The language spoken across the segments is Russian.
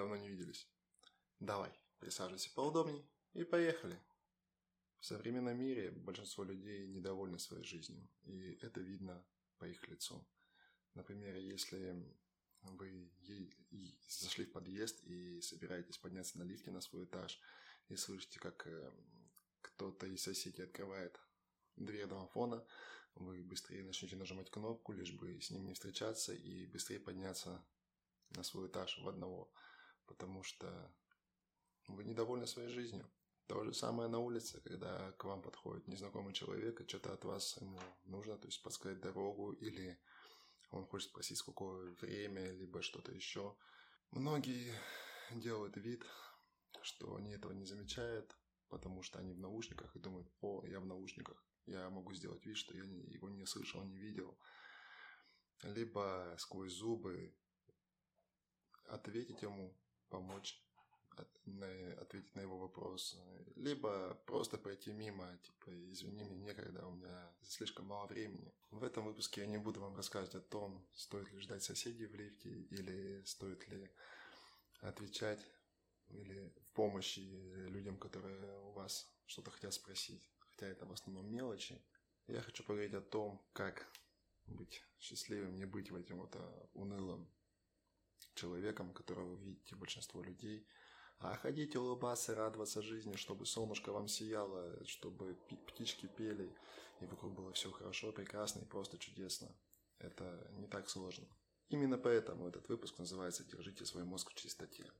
давно не виделись. Давай, присаживайся поудобней и поехали. В современном мире большинство людей недовольны своей жизнью, и это видно по их лицу. Например, если вы зашли в подъезд и собираетесь подняться на лифте на свой этаж, и слышите, как э, кто-то из соседей открывает дверь домофона, вы быстрее начнете нажимать кнопку, лишь бы с ним не встречаться и быстрее подняться на свой этаж в одного, потому что вы недовольны своей жизнью. То же самое на улице, когда к вам подходит незнакомый человек и что-то от вас ему нужно, то есть подсказать дорогу или он хочет спросить, сколько время, либо что-то еще. Многие делают вид, что они этого не замечают, потому что они в наушниках и думают, о, я в наушниках, я могу сделать вид, что я его не слышал, не видел. Либо сквозь зубы ответить ему, помочь ответить на его вопрос, либо просто пройти мимо, типа, извини, мне некогда, у меня слишком мало времени. В этом выпуске я не буду вам рассказывать о том, стоит ли ждать соседей в лифте, или стоит ли отвечать или в помощи людям, которые у вас что-то хотят спросить, хотя это в основном мелочи. Я хочу поговорить о том, как быть счастливым, не быть в этим вот а, унылым человеком, которого видите большинство людей, а ходите улыбаться, радоваться жизни, чтобы солнышко вам сияло, чтобы птички пели, и вокруг было все хорошо, прекрасно и просто чудесно. Это не так сложно. Именно поэтому этот выпуск называется «Держите свой мозг в чистоте».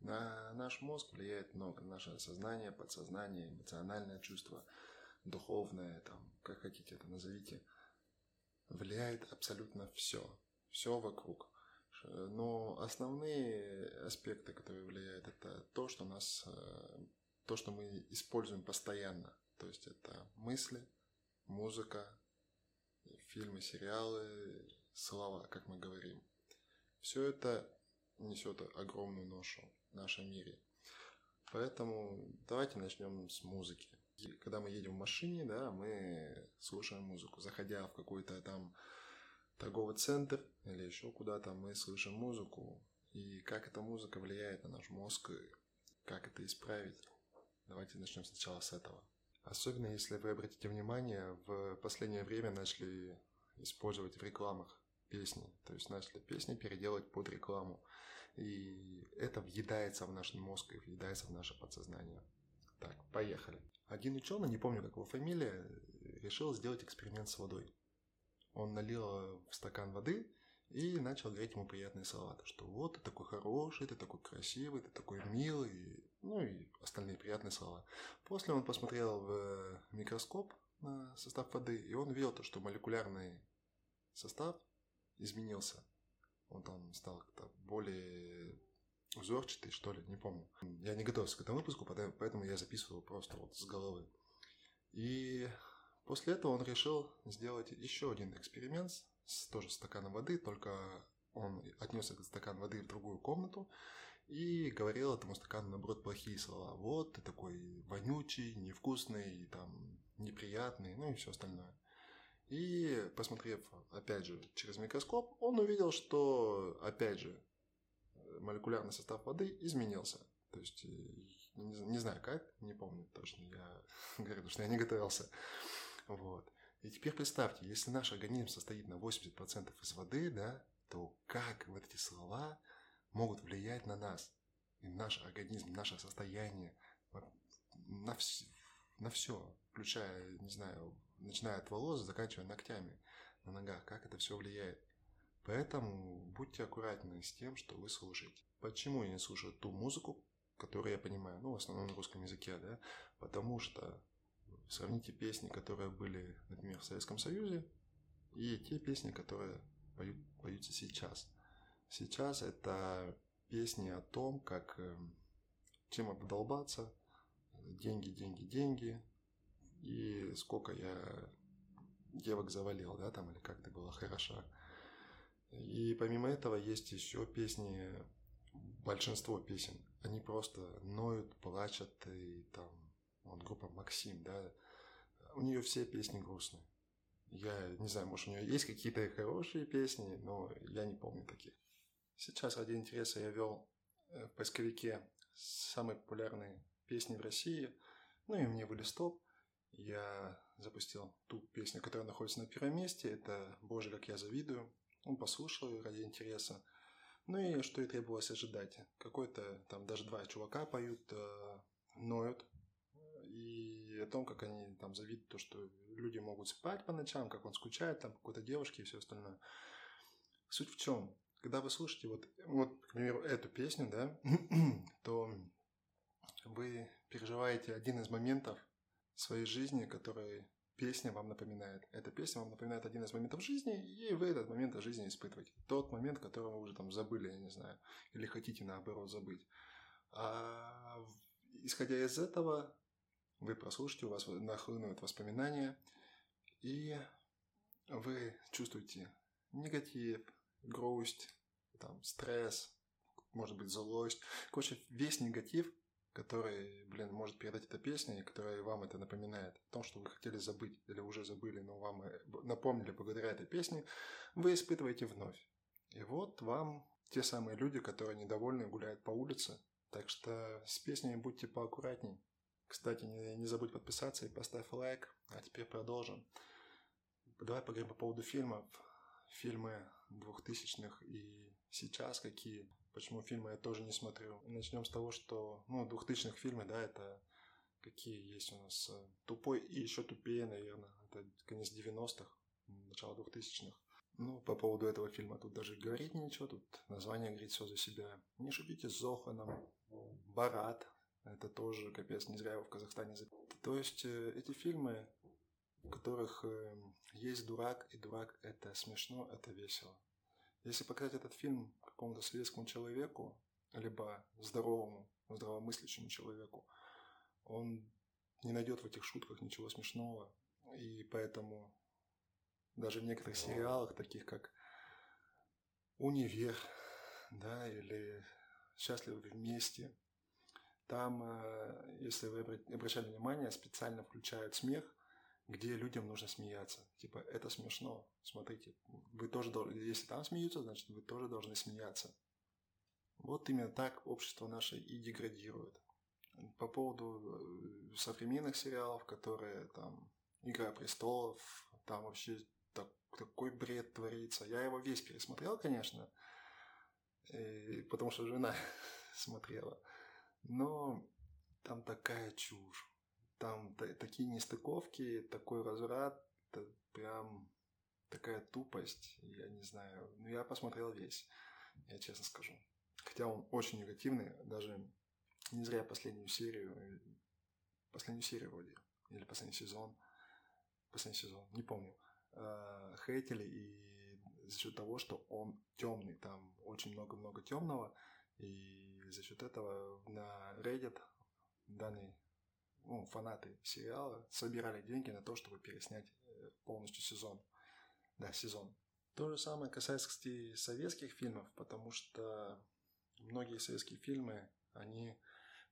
На наш мозг влияет много. Наше сознание, подсознание, эмоциональное чувство, духовное, там, как хотите это назовите. Влияет абсолютно все. Все вокруг. Но основные аспекты, которые влияют, это то, что нас, э, то, что мы используем постоянно. То есть это мысли, музыка, фильмы, сериалы, слова, как мы говорим. Все это несет огромную ношу в нашем мире. Поэтому давайте начнем с музыки. Когда мы едем в машине, да, мы слушаем музыку. Заходя в какой-то там торговый центр или еще куда-то, мы слышим музыку. И как эта музыка влияет на наш мозг, и как это исправить. Давайте начнем сначала с этого. Особенно если вы обратите внимание, в последнее время начали использовать в рекламах песни. То есть начали песни переделать под рекламу. И это въедается в наш мозг и въедается в наше подсознание. Так, поехали. Один ученый, не помню, как его фамилия, решил сделать эксперимент с водой. Он налил в стакан воды и начал говорить ему приятные слова, что вот ты такой хороший, ты такой красивый, ты такой милый, ну и остальные приятные слова. После он посмотрел в микроскоп на состав воды, и он видел то, что молекулярный состав изменился. Он там стал как-то более узорчатый, что ли, не помню. Я не готовился к этому выпуску, поэтому я записывал просто вот с головы. И после этого он решил сделать еще один эксперимент с тоже стаканом воды, только он отнес этот стакан воды в другую комнату и говорил этому стакану, наоборот, плохие слова. Вот, ты такой вонючий, невкусный, там, неприятный, ну и все остальное. И посмотрев, опять же, через микроскоп, он увидел, что, опять же, молекулярный состав воды изменился. То есть, э, не, знаю как, не помню точно, я говорю, что я не готовился. Вот. И теперь представьте, если наш организм состоит на 80% из воды, да, то как вот эти слова могут влиять на нас, и наш организм, наше состояние, на, вс- на все, включая, не знаю, начиная от волос, заканчивая ногтями на ногах, как это все влияет. Поэтому будьте аккуратны с тем, что вы слушаете. Почему я не слушаю ту музыку, которую я понимаю, ну, в основном на русском языке, да? Потому что сравните песни, которые были, например, в Советском Союзе, и те песни, которые поют, поются сейчас. Сейчас это песни о том, как эм, чем обдолбаться, деньги, деньги, деньги, и сколько я девок завалил, да, там, или как то было хорошо. И помимо этого есть еще песни, большинство песен, они просто ноют, плачут, и там, вот группа Максим, да, у нее все песни грустные. Я не знаю, может, у нее есть какие-то хорошие песни, но я не помню таких. Сейчас ради интереса я вел в поисковике самые популярные песни в России. Ну и мне вылез топ. Я запустил ту песню, которая находится на первом месте. Это «Боже, как я завидую». Он послушал ради интереса. Ну и что и требовалось ожидать. Какой-то там даже два чувака поют, э, ноют. О том, как они там завидуют то, что люди могут спать по ночам, как он скучает там какой-то девушке и все остальное. Суть в чем? Когда вы слушаете вот, вот, к примеру, эту песню, да, то вы переживаете один из моментов своей жизни, который песня вам напоминает. Эта песня вам напоминает один из моментов жизни, и вы этот момент жизни испытываете. Тот момент, который вы уже там забыли, я не знаю, или хотите наоборот забыть. А исходя из этого, вы прослушаете, у вас нахлынут воспоминания, и вы чувствуете негатив, грусть, там, стресс, может быть, злость. Короче, весь негатив, который, блин, может передать эта песня, и которая вам это напоминает о том, что вы хотели забыть или уже забыли, но вам э, напомнили благодаря этой песне, вы испытываете вновь. И вот вам те самые люди, которые недовольны, гуляют по улице. Так что с песнями будьте поаккуратней. Кстати, не, не забудь подписаться и поставь лайк. А теперь продолжим. Давай поговорим по поводу фильмов. Фильмы двухтысячных и сейчас какие. Почему фильмы я тоже не смотрю. Начнем с того, что, ну, двухтысячных фильмы, да, это какие есть у нас. Э, Тупой и еще тупее, наверное. Это конец 90-х, начало двухтысячных. Ну, по поводу этого фильма тут даже говорить ничего, тут название говорит все за себя. Не шутите с Зоханом, Барат, это тоже, капец, не зря его в Казахстане записали. То есть э, эти фильмы, в которых э, есть дурак, и дурак это смешно, это весело. Если показать этот фильм какому-то советскому человеку, либо здоровому, здравомыслящему человеку, он не найдет в этих шутках ничего смешного. И поэтому даже в некоторых сериалах, таких как «Универ», да, или «Счастливы вместе», там, э, если вы обращали внимание, специально включают смех, где людям нужно смеяться. Типа, это смешно, смотрите, вы тоже должны, если там смеются, значит, вы тоже должны смеяться. Вот именно так общество наше и деградирует. По поводу э, современных сериалов, которые там «Игра престолов», там вообще так, такой бред творится. Я его весь пересмотрел, конечно, и, потому что жена смотрела. Но там такая чушь. Там такие нестыковки, такой разврат, прям такая тупость, я не знаю. Ну, я посмотрел весь, я честно скажу. Хотя он очень негативный, даже не зря последнюю серию, последнюю серию вроде, или последний сезон, последний сезон, не помню, э, хейтили и за счет того, что он темный, там очень много-много темного, и за счет этого на Reddit данный ну, фанаты сериала собирали деньги на то, чтобы переснять э, полностью сезон. Да, сезон. То же самое касается, кстати, советских фильмов, потому что многие советские фильмы, они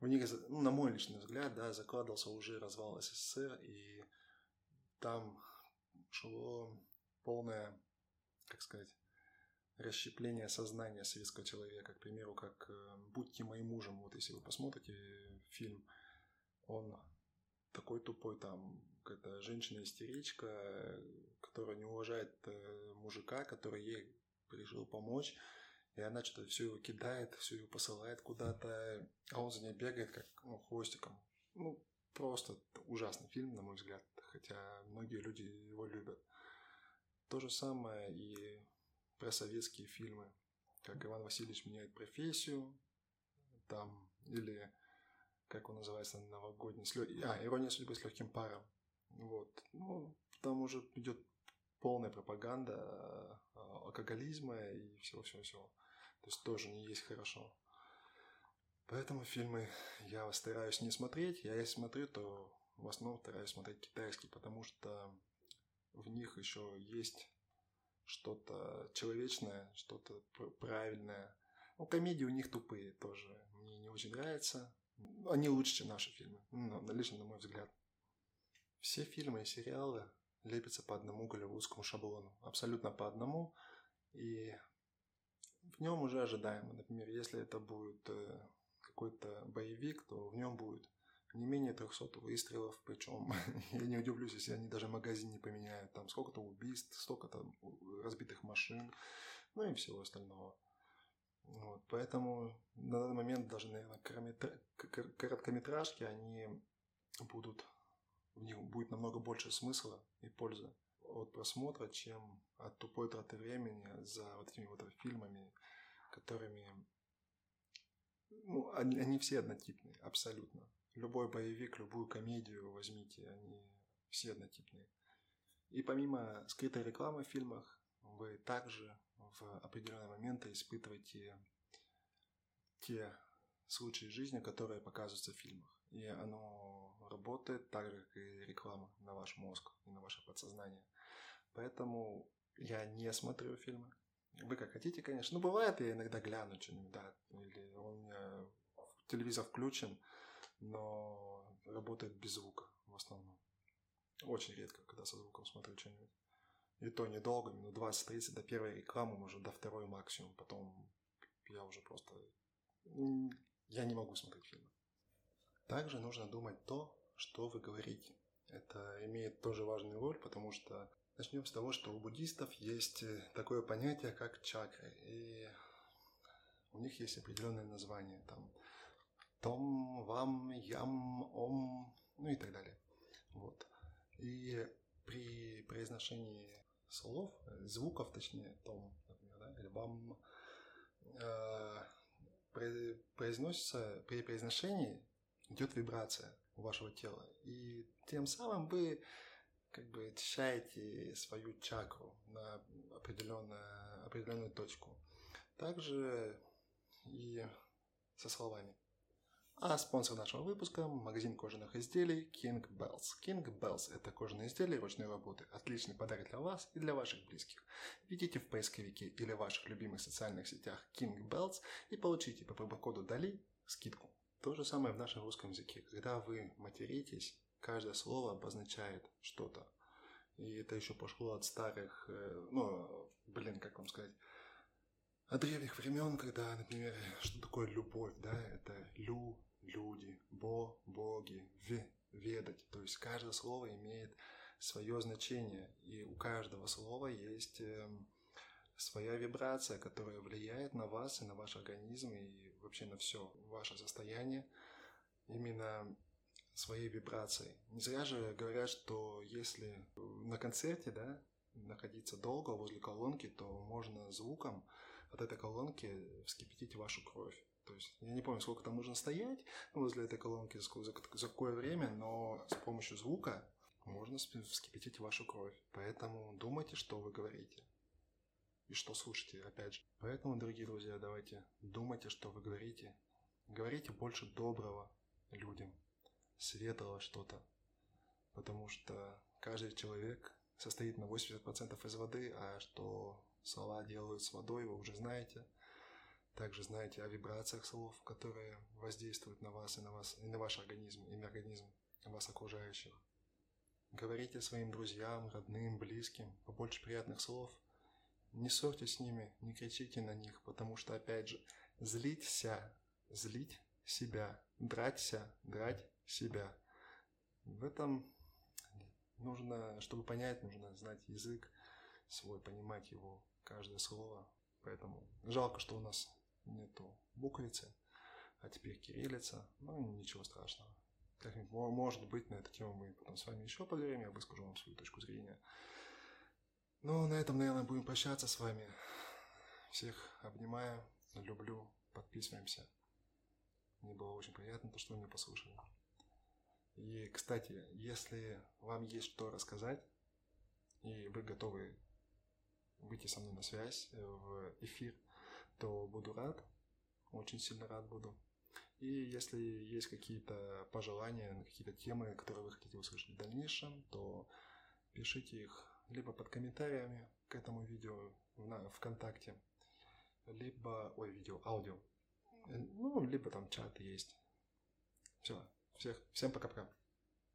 в них, ну, на мой личный взгляд, да, закладывался уже развал СССР, и там шло полное, как сказать, расщепление сознания советского человека. К примеру, как э, «Будьте моим мужем». Вот если вы посмотрите фильм, он такой тупой, там какая-то женщина-истеричка, которая не уважает э, мужика, который ей решил помочь, и она что-то все его кидает, все его посылает куда-то, а он за ней бегает как ну, хвостиком. Ну, просто ужасный фильм, на мой взгляд, хотя многие люди его любят. То же самое и про советские фильмы, как Иван Васильевич меняет профессию, там, или как он называется, новогодний, с лё... а, ирония судьбы с легким паром. Вот. Ну, там уже идет полная пропаганда а, алкоголизма и всего-всего-всего. То есть тоже не есть хорошо. Поэтому фильмы я стараюсь не смотреть. Я если смотрю, то в основном стараюсь смотреть китайский, потому что в них еще есть что-то человечное, что-то правильное. Ну, комедии у них тупые тоже. Мне не очень нравится. Они лучше, чем наши фильмы. Ну, лично на мой взгляд. Все фильмы и сериалы лепятся по одному голливудскому шаблону. Абсолютно по одному. И в нем уже ожидаемо. Например, если это будет э, какой-то боевик, то в нем будет не менее 300 выстрелов, причем я не удивлюсь, если они даже магазин не поменяют, там сколько-то убийств, столько-то разбитых машин, ну и всего остального. Вот, поэтому на данный момент даже, наверное, короткометражки, они будут, в них будет намного больше смысла и пользы от просмотра, чем от тупой траты времени за вот этими вот фильмами, которыми ну, они, они все однотипные, абсолютно. Любой боевик, любую комедию возьмите, они все однотипные. И помимо скрытой рекламы в фильмах, вы также в определенные моменты испытываете те случаи жизни, которые показываются в фильмах. И оно работает так же, как и реклама на ваш мозг и на ваше подсознание. Поэтому я не смотрю фильмы. Вы как хотите, конечно. Ну, бывает, я иногда гляну что-нибудь, да. Или у меня телевизор включен, но работает без звука в основном. Очень редко, когда со звуком смотрю что-нибудь. И то недолго, минут 20-30 до первой рекламы, может, до второй максимум. Потом я уже просто... Я не могу смотреть фильмы. Также нужно думать то, что вы говорите. Это имеет тоже важную роль, потому что начнем с того, что у буддистов есть э, такое понятие, как чакры. И у них есть определенное название. Там том, вам, ям, ом, ну и так далее. Вот. И при произношении слов, звуков, точнее, том, например, да, или вам, э, произносится, при произношении идет вибрация у вашего тела. И тем самым вы как бы очищаете свою чакру на определенную, определенную точку. Также и со словами. А спонсор нашего выпуска – магазин кожаных изделий King Bells. King Bells – это кожаные изделия ручной работы. Отличный подарок для вас и для ваших близких. Введите в поисковике или ваших любимых социальных сетях King Bells и получите по промокоду DALI скидку. То же самое в нашем русском языке. Когда вы материтесь, каждое слово обозначает что-то. И это еще пошло от старых, э, ну, блин, как вам сказать, от древних времен, когда, например, что такое любовь, да, это лю, люди, бо, боги, в, ведать. То есть каждое слово имеет свое значение, и у каждого слова есть э, своя вибрация, которая влияет на вас и на ваш организм и вообще на все ваше состояние именно своей вибрацией. Не зря же говорят, что если на концерте, да, находиться долго возле колонки, то можно звуком от этой колонки вскипятить вашу кровь. То есть я не помню, сколько там нужно стоять возле этой колонки, за, за какое время, но с помощью звука можно вскипятить вашу кровь. Поэтому думайте, что вы говорите. И что слушаете, опять же. Поэтому, дорогие друзья, давайте думайте, что вы говорите. Говорите больше доброго людям, светлого что-то. Потому что каждый человек состоит на 80% из воды, а что слова делают с водой, вы уже знаете. Также знаете о вибрациях слов, которые воздействуют на вас и на вас, и на ваш организм, и на организм вас окружающих. Говорите своим друзьям, родным, близким побольше приятных слов. Не ссорьтесь с ними, не кричите на них, потому что, опять же, злиться, злить себя, драться, драть себя. В этом нужно, чтобы понять, нужно знать язык свой, понимать его, каждое слово. Поэтому жалко, что у нас нету буквицы, а теперь кириллица. Ну, ничего страшного. Как может быть, на эту тему мы потом с вами еще поговорим, я выскажу вам свою точку зрения. Ну, на этом, наверное, будем прощаться с вами. Всех обнимаю, люблю, подписываемся. Мне было очень приятно, то, что вы меня послушали. И, кстати, если вам есть что рассказать, и вы готовы выйти со мной на связь, э, в эфир, то буду рад, очень сильно рад буду. И если есть какие-то пожелания, какие-то темы, которые вы хотите услышать в дальнейшем, то пишите их либо под комментариями к этому видео в ВКонтакте, либо, ой, видео, аудио, ну, либо там чат есть. Все, всех, всем пока-пока.